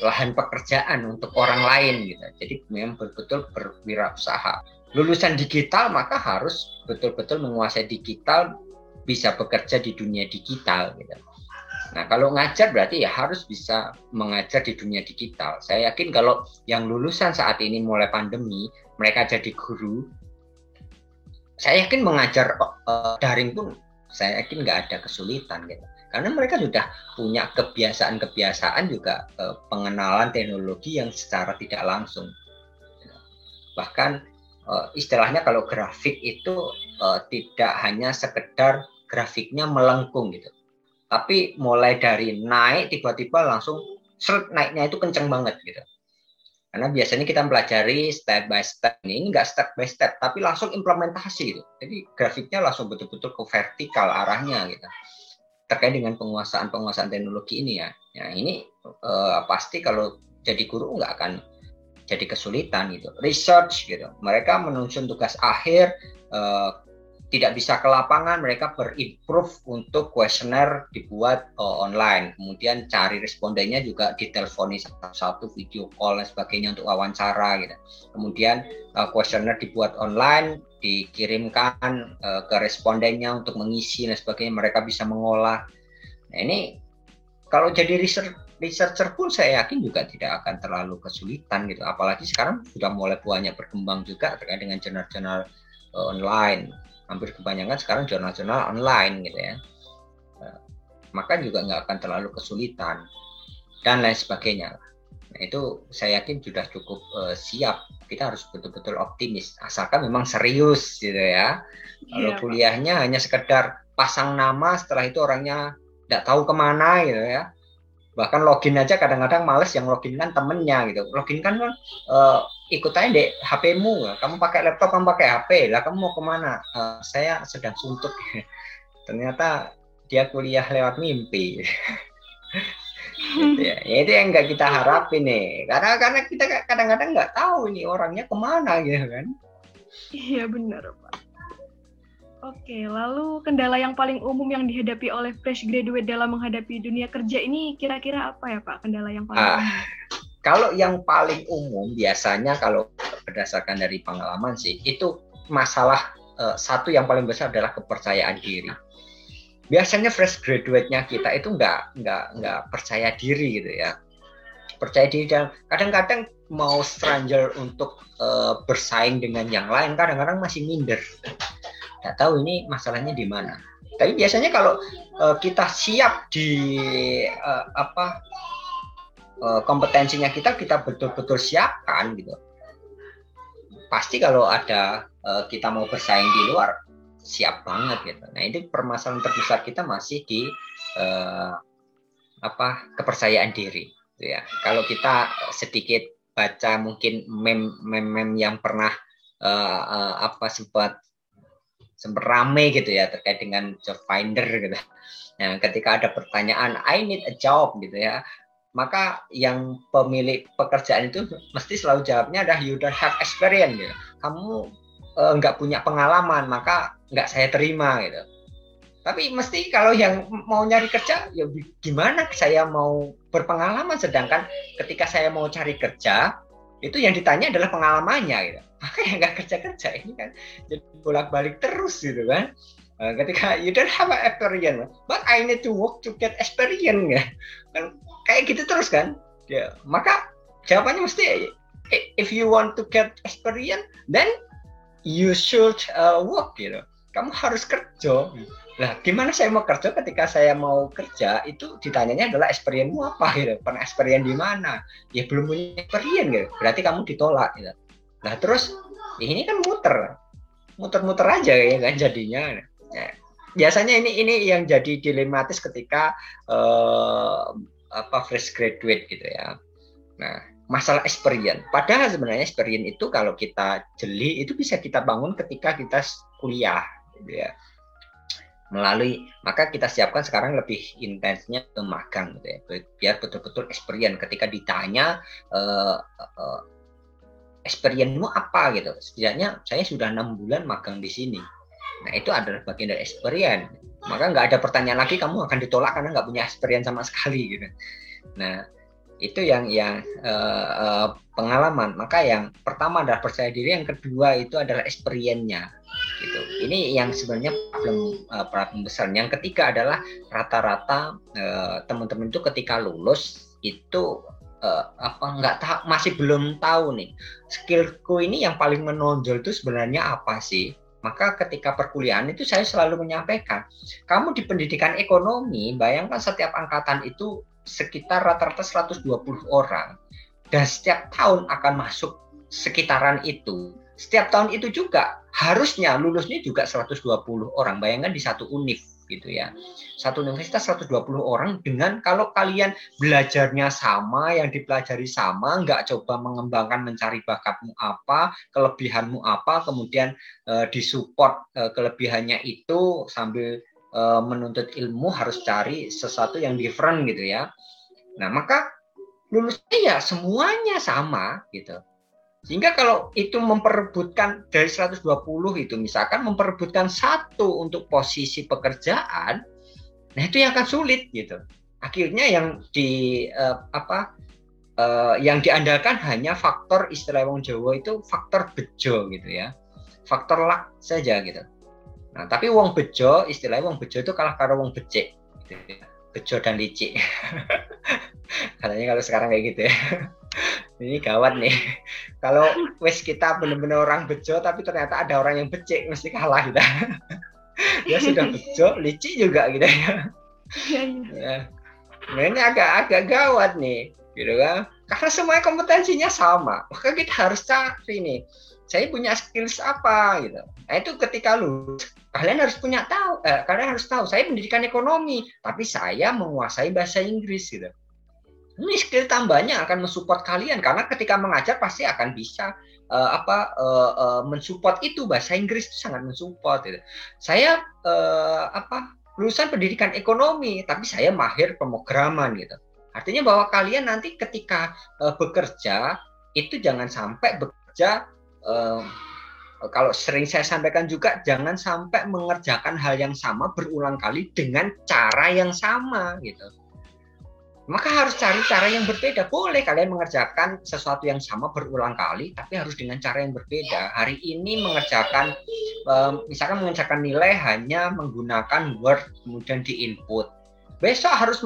lahan pekerjaan untuk orang lain gitu. Jadi memang betul-betul berwirausaha. Lulusan digital maka harus betul-betul menguasai digital bisa bekerja di dunia digital gitu Nah, kalau ngajar berarti ya harus bisa mengajar di dunia digital. Saya yakin kalau yang lulusan saat ini mulai pandemi, mereka jadi guru, saya yakin mengajar uh, daring pun saya yakin nggak ada kesulitan gitu. Karena mereka sudah punya kebiasaan-kebiasaan juga uh, pengenalan teknologi yang secara tidak langsung. Bahkan uh, istilahnya kalau grafik itu uh, tidak hanya sekedar grafiknya melengkung gitu tapi mulai dari naik tiba-tiba langsung seret naiknya itu kenceng banget gitu. Karena biasanya kita pelajari step by step ini nggak step by step tapi langsung implementasi gitu. Jadi grafiknya langsung betul-betul ke vertikal arahnya gitu. Terkait dengan penguasaan penguasaan teknologi ini ya. Ya ini eh, pasti kalau jadi guru nggak akan jadi kesulitan gitu. Research gitu. Mereka menuntut tugas akhir eh, tidak bisa ke lapangan, mereka berimprove untuk kuesioner dibuat uh, online. Kemudian cari respondennya juga diteleponi satu-satu video call dan sebagainya untuk wawancara gitu. Kemudian uh, kuesioner dibuat online, dikirimkan uh, ke respondennya untuk mengisi dan sebagainya. Mereka bisa mengolah. Nah, ini kalau jadi research researcher pun saya yakin juga tidak akan terlalu kesulitan gitu. Apalagi sekarang sudah mulai banyak berkembang juga terkait dengan jurnal-jurnal online hampir kebanyakan sekarang jurnal-jurnal online gitu ya. Eh, maka juga nggak akan terlalu kesulitan dan lain sebagainya. Nah itu saya yakin sudah cukup uh, siap. Kita harus betul-betul optimis asalkan memang serius gitu ya. Kalau iya, kuliahnya Pak. hanya sekedar pasang nama setelah itu orangnya tidak tahu ke mana gitu ya. Bahkan login aja kadang-kadang males yang login kan temennya gitu. Login kan uh, ikut aja deh HP-mu kamu pakai laptop kamu pakai HP lah kamu mau ke mana? Uh, saya sedang suntuk. Ternyata dia kuliah lewat mimpi. Gitu ya. ya itu yang nggak kita harapin nih. Karena karena kita kadang-kadang nggak tahu ini orangnya ke mana gitu kan. Iya benar pak. Oke, lalu kendala yang paling umum yang dihadapi oleh fresh graduate dalam menghadapi dunia kerja ini kira-kira apa ya Pak? Kendala yang paling ah, umum? Kalau yang paling umum biasanya kalau berdasarkan dari pengalaman sih itu masalah uh, satu yang paling besar adalah kepercayaan diri. Biasanya fresh graduate-nya kita itu nggak nggak nggak percaya diri gitu ya. Percaya diri dan kadang-kadang mau stranger untuk uh, bersaing dengan yang lain kadang-kadang masih minder nggak tahu ini masalahnya di mana tapi biasanya kalau uh, kita siap di uh, apa uh, kompetensinya kita kita betul-betul siapkan gitu. Pasti kalau ada uh, kita mau bersaing di luar siap banget gitu. Nah ini permasalahan terbesar kita masih di uh, apa kepercayaan diri gitu ya. Kalau kita sedikit baca mungkin mem-mem yang pernah apa sempat sempat rame gitu ya terkait dengan job finder gitu. Nah, ketika ada pertanyaan I need a job gitu ya, maka yang pemilik pekerjaan itu mesti selalu jawabnya adalah you don't have experience gitu. Kamu uh, nggak punya pengalaman, maka nggak saya terima gitu. Tapi mesti kalau yang mau nyari kerja, ya gimana saya mau berpengalaman, sedangkan ketika saya mau cari kerja, itu yang ditanya adalah pengalamannya gitu maka yang nggak kerja kerja ini kan jadi bolak balik terus gitu kan uh, ketika you don't have experience but I need to work to get experience ya kan kayak gitu terus kan ya maka jawabannya mesti if you want to get experience then you should uh, work gitu kamu harus kerja Nah, gimana saya mau kerja ketika saya mau kerja itu ditanyanya adalah experience-mu apa gitu. Pernah experience di mana? Ya belum punya experience gitu. Berarti kamu ditolak gitu. Nah, terus ini kan muter. Muter-muter aja ya kan jadinya. Ya, biasanya ini ini yang jadi dilematis ketika uh, apa fresh graduate gitu ya. Nah, masalah experience. Padahal sebenarnya experience itu kalau kita jeli itu bisa kita bangun ketika kita kuliah gitu ya. Melalui maka kita siapkan sekarang lebih intensnya ke magang gitu ya. Biar betul-betul experience. Ketika ditanya uh, uh, experience-mu apa gitu. Setidaknya saya sudah enam bulan magang di sini nah itu adalah bagian dari experience. Maka nggak ada pertanyaan lagi kamu akan ditolak karena nggak punya experience sama sekali gitu. Nah itu yang yang uh, uh, pengalaman. Maka yang pertama adalah percaya diri yang kedua itu adalah experience-nya gitu. Ini yang sebenarnya problem uh, problem besar yang ketiga adalah rata-rata uh, teman-teman itu ketika lulus itu uh, apa nggak tahu masih belum tahu nih. Skillku ini yang paling menonjol itu sebenarnya apa sih maka ketika perkuliahan itu saya selalu menyampaikan kamu di pendidikan ekonomi bayangkan setiap angkatan itu sekitar rata-rata 120 orang dan setiap tahun akan masuk sekitaran itu. Setiap tahun itu juga harusnya lulusnya juga 120 orang. Bayangkan di satu univ gitu ya. Satu universitas 120 orang dengan kalau kalian belajarnya sama, yang dipelajari sama, nggak coba mengembangkan mencari bakatmu apa, kelebihanmu apa, kemudian e, disupport e, kelebihannya itu sambil uh, menuntut ilmu harus cari sesuatu yang different gitu ya. Nah, maka lulusnya ya semuanya sama gitu. Sehingga kalau itu memperebutkan dari 120 itu misalkan memperebutkan satu untuk posisi pekerjaan, nah itu yang akan sulit gitu. Akhirnya yang di uh, apa uh, yang diandalkan hanya faktor istilah wong Jawa itu faktor bejo gitu ya. Faktor luck saja gitu. Nah, tapi wong bejo, istilahnya wong bejo itu kalah karo wong becek. Gitu ya. Bejo dan licik. Katanya kalau sekarang kayak gitu ya. Ini gawat nih. Kalau wes kita benar-benar orang bejo tapi ternyata ada orang yang becek mesti kalah kita. ya sudah bejo, licik juga gitu ya. Nah, ini agak-agak gawat nih, gitu kan? Karena semuanya kompetensinya sama, maka kita harus cari nih saya punya skills apa gitu. Nah itu ketika lulus kalian harus punya tahu, eh, kalian harus tahu saya pendidikan ekonomi, tapi saya menguasai bahasa Inggris gitu. Ini skill tambahnya akan mensupport kalian karena ketika mengajar pasti akan bisa uh, apa uh, uh, mensupport itu bahasa Inggris itu sangat mensupport. Gitu. Saya uh, apa lulusan pendidikan ekonomi tapi saya mahir pemrograman gitu. Artinya bahwa kalian nanti ketika uh, bekerja itu jangan sampai bekerja uh, kalau sering saya sampaikan juga jangan sampai mengerjakan hal yang sama berulang kali dengan cara yang sama gitu maka harus cari cara yang berbeda. Boleh kalian mengerjakan sesuatu yang sama berulang kali, tapi harus dengan cara yang berbeda. Hari ini mengerjakan, misalkan mengerjakan nilai hanya menggunakan Word, kemudian di input. Besok harus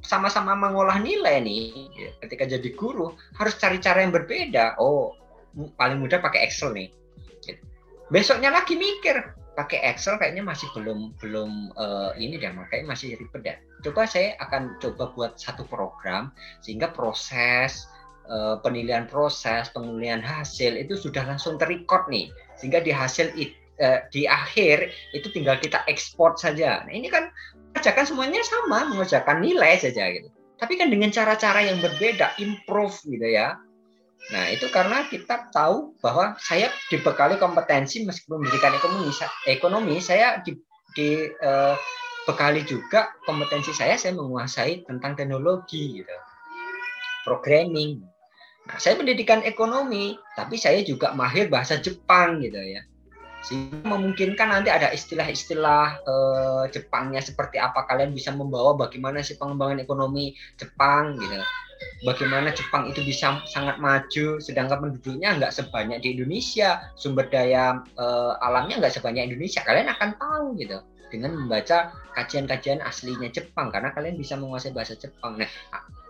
sama-sama mengolah nilai nih. Ketika jadi guru, harus cari cara yang berbeda. Oh, paling mudah pakai Excel nih. Besoknya lagi mikir, pakai Excel kayaknya masih belum belum uh, ini deh makanya masih ribet ya. Coba saya akan coba buat satu program sehingga proses uh, penilaian proses, penilaian hasil itu sudah langsung terrecord nih. Sehingga di hasil it, uh, di akhir itu tinggal kita ekspor saja. Nah, ini kan mengerjakan semuanya sama, mengerjakan nilai saja gitu. Tapi kan dengan cara-cara yang berbeda, improve gitu ya. Nah, itu karena kita tahu bahwa saya dibekali kompetensi meskipun pendidikan ekonomi, ekonomi saya di, di uh, bekali juga kompetensi saya saya menguasai tentang teknologi gitu. Programming. Nah, saya pendidikan ekonomi, tapi saya juga mahir bahasa Jepang gitu ya. Sehingga memungkinkan nanti ada istilah-istilah uh, Jepangnya seperti apa kalian bisa membawa bagaimana sih pengembangan ekonomi Jepang gitu bagaimana Jepang itu bisa sangat maju sedangkan penduduknya nggak sebanyak di Indonesia sumber daya uh, alamnya nggak sebanyak Indonesia. Kalian akan tahu gitu dengan membaca kajian-kajian aslinya Jepang karena kalian bisa menguasai bahasa Jepang. Nah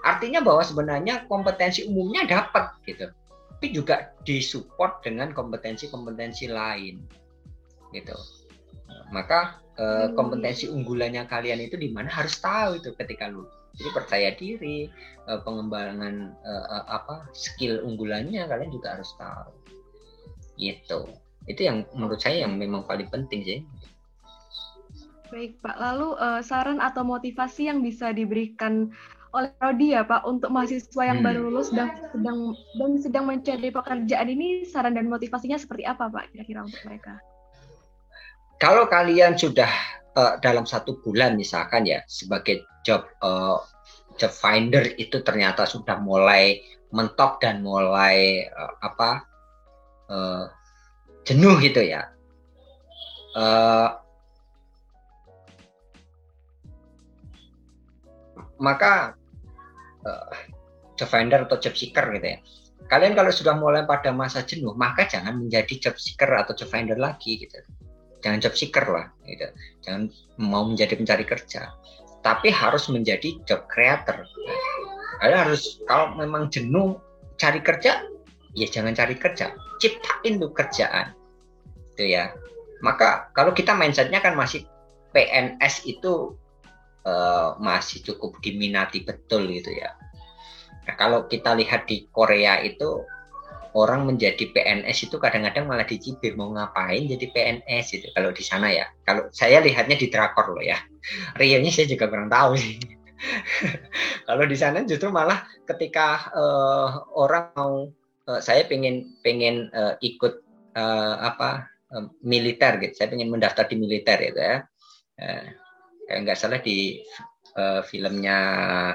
artinya bahwa sebenarnya kompetensi umumnya dapat gitu tapi juga disupport dengan kompetensi-kompetensi lain gitu. Maka uh, kompetensi unggulannya kalian itu di mana harus tahu itu ketika lulus jadi percaya diri uh, pengembangan uh, apa skill unggulannya kalian juga harus tahu gitu itu yang menurut saya yang memang paling penting sih baik pak lalu uh, saran atau motivasi yang bisa diberikan oleh Rodi ya Pak untuk mahasiswa yang hmm. baru lulus dan sedang dan sedang mencari pekerjaan ini saran dan motivasinya seperti apa Pak kira-kira untuk mereka? Kalau kalian sudah uh, dalam satu bulan misalkan ya sebagai job uh, job finder itu ternyata sudah mulai mentok dan mulai uh, apa uh, jenuh gitu ya. Uh, maka uh, job finder atau job seeker gitu ya. Kalian kalau sudah mulai pada masa jenuh maka jangan menjadi job seeker atau job finder lagi gitu jangan job seeker lah gitu jangan mau menjadi pencari kerja tapi harus menjadi job creator. Kalian harus kalau memang jenuh cari kerja, ya jangan cari kerja, ciptain tuh kerjaan, itu ya. Maka kalau kita mindsetnya kan masih PNS itu uh, masih cukup diminati betul gitu ya. Nah, kalau kita lihat di Korea itu orang menjadi PNS itu kadang-kadang malah dicibir mau ngapain jadi PNS itu kalau di sana ya. Kalau saya lihatnya di drakor loh ya. Realnya saya juga kurang tahu sih. Kalau di sana justru malah ketika uh, orang mau uh, saya pengen pengen uh, ikut uh, apa uh, militer gitu. Saya pengen mendaftar di militer gitu ya. Uh, kayak nggak salah di uh, filmnya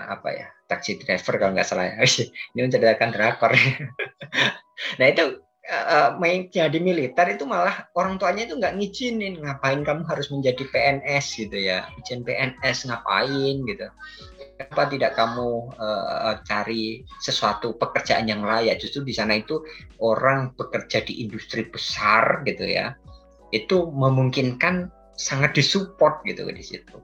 apa ya taxi driver kalau nggak salah ya. ini menceritakan drakor nah itu uh, main jadi militer itu malah orang tuanya itu nggak ngizinin ngapain kamu harus menjadi PNS gitu ya. Izin PNS ngapain? gitu. Kenapa tidak kamu uh, cari sesuatu pekerjaan yang layak? Justru di sana itu orang bekerja di industri besar gitu ya itu memungkinkan sangat disupport gitu di situ.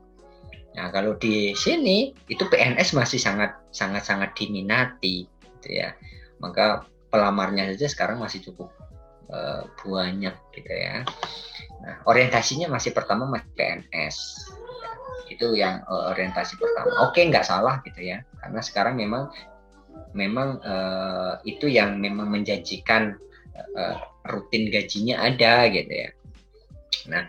Nah, kalau di sini itu PNS masih sangat sangat sangat diminati gitu ya. Maka pelamarnya saja sekarang masih cukup uh, banyak gitu ya. Nah, orientasinya masih pertama masih PNS. Itu yang uh, orientasi pertama. Oke, nggak salah gitu ya. Karena sekarang memang memang uh, itu yang memang menjanjikan uh, rutin gajinya ada gitu ya. Nah,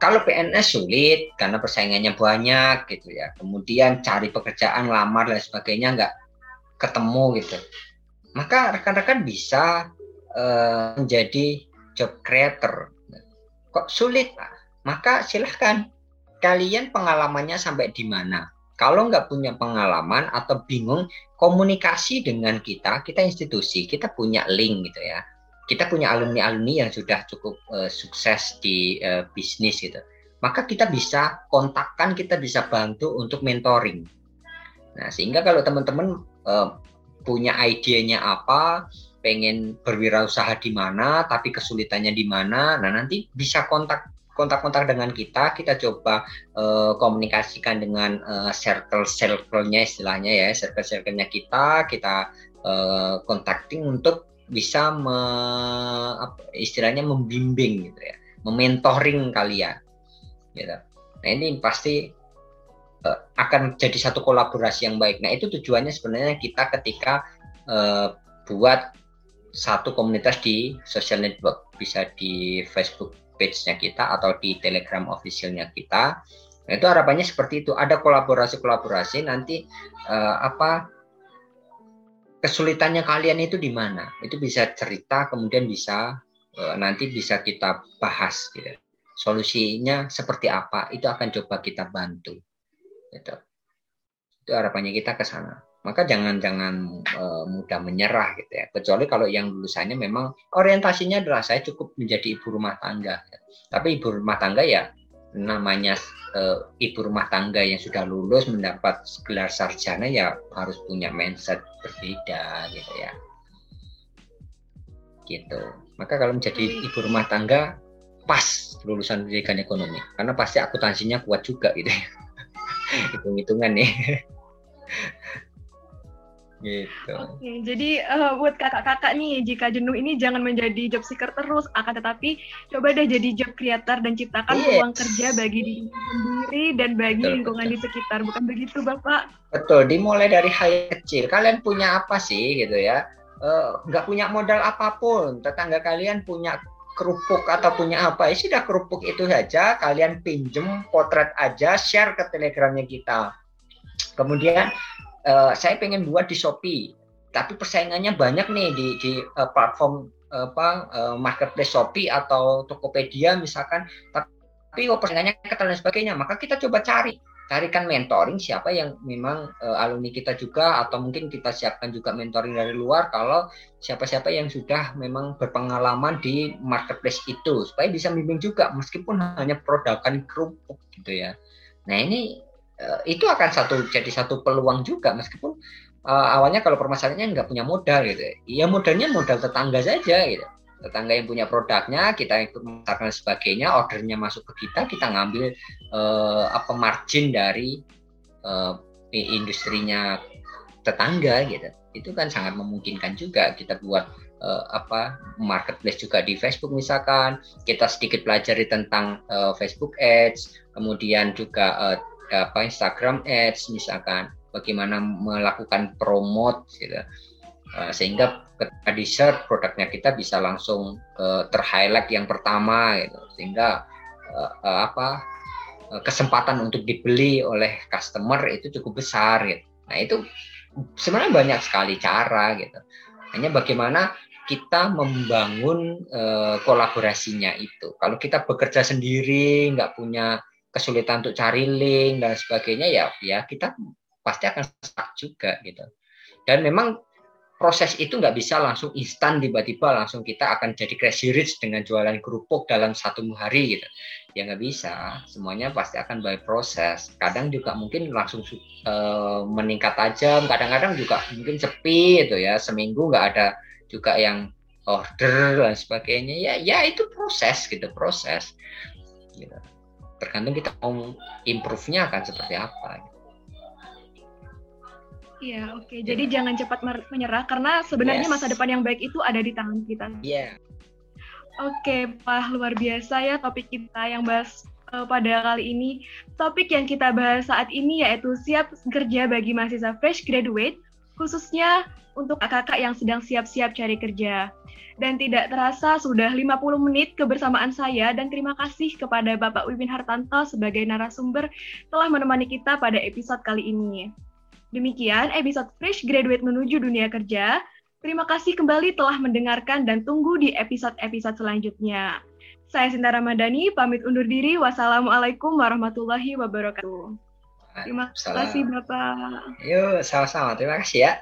kalau PNS sulit karena persaingannya banyak gitu ya. Kemudian cari pekerjaan, lamar dan sebagainya nggak ketemu gitu. Maka rekan-rekan bisa uh, menjadi job creator. Kok sulit? Maka silahkan kalian pengalamannya sampai di mana. Kalau nggak punya pengalaman atau bingung komunikasi dengan kita, kita institusi, kita punya link gitu ya kita punya alumni-alumni yang sudah cukup uh, sukses di uh, bisnis gitu. Maka kita bisa kontakkan, kita bisa bantu untuk mentoring. Nah, sehingga kalau teman-teman uh, punya idenya apa, pengen berwirausaha di mana, tapi kesulitannya di mana, nah nanti bisa kontak kontak-kontak dengan kita, kita coba uh, komunikasikan dengan uh, circle-circle-nya istilahnya ya, circle-circle-nya kita, kita uh, untuk bisa me, apa, istilahnya membimbing gitu ya, mementoring kalian. Gitu. Nah ini pasti uh, akan jadi satu kolaborasi yang baik. Nah itu tujuannya sebenarnya kita ketika uh, buat satu komunitas di social network, bisa di Facebook page-nya kita atau di Telegram official-nya kita. Nah, itu harapannya seperti itu. Ada kolaborasi-kolaborasi nanti uh, apa kesulitannya kalian itu di mana? Itu bisa cerita, kemudian bisa uh, nanti bisa kita bahas gitu. Solusinya seperti apa? Itu akan coba kita bantu. Gitu. Itu harapannya kita ke sana. Maka jangan-jangan uh, mudah menyerah gitu ya. Kecuali kalau yang lulusannya memang orientasinya adalah saya cukup menjadi ibu rumah tangga. Tapi ibu rumah tangga ya namanya uh, ibu rumah tangga yang sudah lulus mendapat gelar sarjana ya harus punya mindset berbeda gitu ya gitu maka kalau menjadi ibu rumah tangga pas lulusan pendidikan ekonomi karena pasti akuntansinya kuat juga gitu ya hitung-hitungan nih Gitu. Oke, jadi uh, buat kakak-kakak nih, jika jenuh ini jangan menjadi job seeker terus, akan tetapi coba deh jadi job creator dan ciptakan yes. peluang kerja bagi diri sendiri dan bagi betul, lingkungan betul. di sekitar. Bukan begitu, Bapak? Betul, dimulai dari hal kecil. Kalian punya apa sih gitu ya? Uh, nggak punya modal apa pun, tetangga kalian punya kerupuk atau punya apa, ya sudah kerupuk itu saja, kalian pinjem potret aja, share ke telegramnya kita. Kemudian uh, saya pengen buat di Shopee, tapi persaingannya banyak nih di di uh, platform apa uh, marketplace Shopee atau Tokopedia misalkan, tapi persaingannya ketat dan sebagainya, maka kita coba cari carikan mentoring siapa yang memang uh, alumni kita juga atau mungkin kita siapkan juga mentoring dari luar kalau siapa-siapa yang sudah memang berpengalaman di marketplace itu supaya bisa bimbing juga meskipun hanya produkan kerupuk gitu ya. Nah ini uh, itu akan satu jadi satu peluang juga meskipun uh, awalnya kalau permasalahannya nggak punya modal gitu ya modalnya modal tetangga saja gitu tetangga yang punya produknya kita ikut masarkan sebagainya ordernya masuk ke kita kita ngambil uh, apa margin dari uh, industrinya tetangga gitu. Itu kan sangat memungkinkan juga kita buat uh, apa marketplace juga di Facebook misalkan. Kita sedikit pelajari tentang uh, Facebook Ads kemudian juga uh, apa Instagram Ads misalkan. Bagaimana melakukan promote gitu uh, sehingga ketika di search produknya kita bisa langsung uh, terhighlight yang pertama gitu. Sehingga uh, apa kesempatan untuk dibeli oleh customer itu cukup besar gitu. Nah itu sebenarnya banyak sekali cara gitu. Hanya bagaimana kita membangun uh, kolaborasinya itu. Kalau kita bekerja sendiri, nggak punya kesulitan untuk cari link dan sebagainya ya ya kita pasti akan stuck juga gitu. Dan memang proses itu nggak bisa langsung instan tiba-tiba langsung kita akan jadi crazy rich dengan jualan kerupuk dalam satu hari gitu. Ya nggak bisa. Semuanya pasti akan by proses kadang juga mungkin langsung uh, meningkat tajam. Kadang-kadang juga mungkin sepi itu ya. Seminggu nggak ada juga yang order dan sebagainya. Ya ya itu proses gitu proses. Gitu. Tergantung kita mau improve-nya akan seperti apa. Iya, oke. Okay. Jadi jangan cepat menyerah karena sebenarnya yes. masa depan yang baik itu ada di tangan kita. Iya. Yeah. Oke, okay, Pak, luar biasa ya topik kita yang bahas uh, pada kali ini. Topik yang kita bahas saat ini yaitu siap kerja bagi mahasiswa fresh graduate khususnya untuk kakak-kakak yang sedang siap-siap cari kerja. Dan tidak terasa sudah 50 menit kebersamaan saya dan terima kasih kepada Bapak Wipin Hartanto sebagai narasumber telah menemani kita pada episode kali ini. Demikian episode Fresh Graduate menuju dunia kerja. Terima kasih kembali telah mendengarkan dan tunggu di episode-episode selanjutnya. Saya Sinta Ramadhani, pamit undur diri. Wassalamualaikum warahmatullahi wabarakatuh. Terima kasih Bapak. Yuk, sama-sama. Terima kasih ya.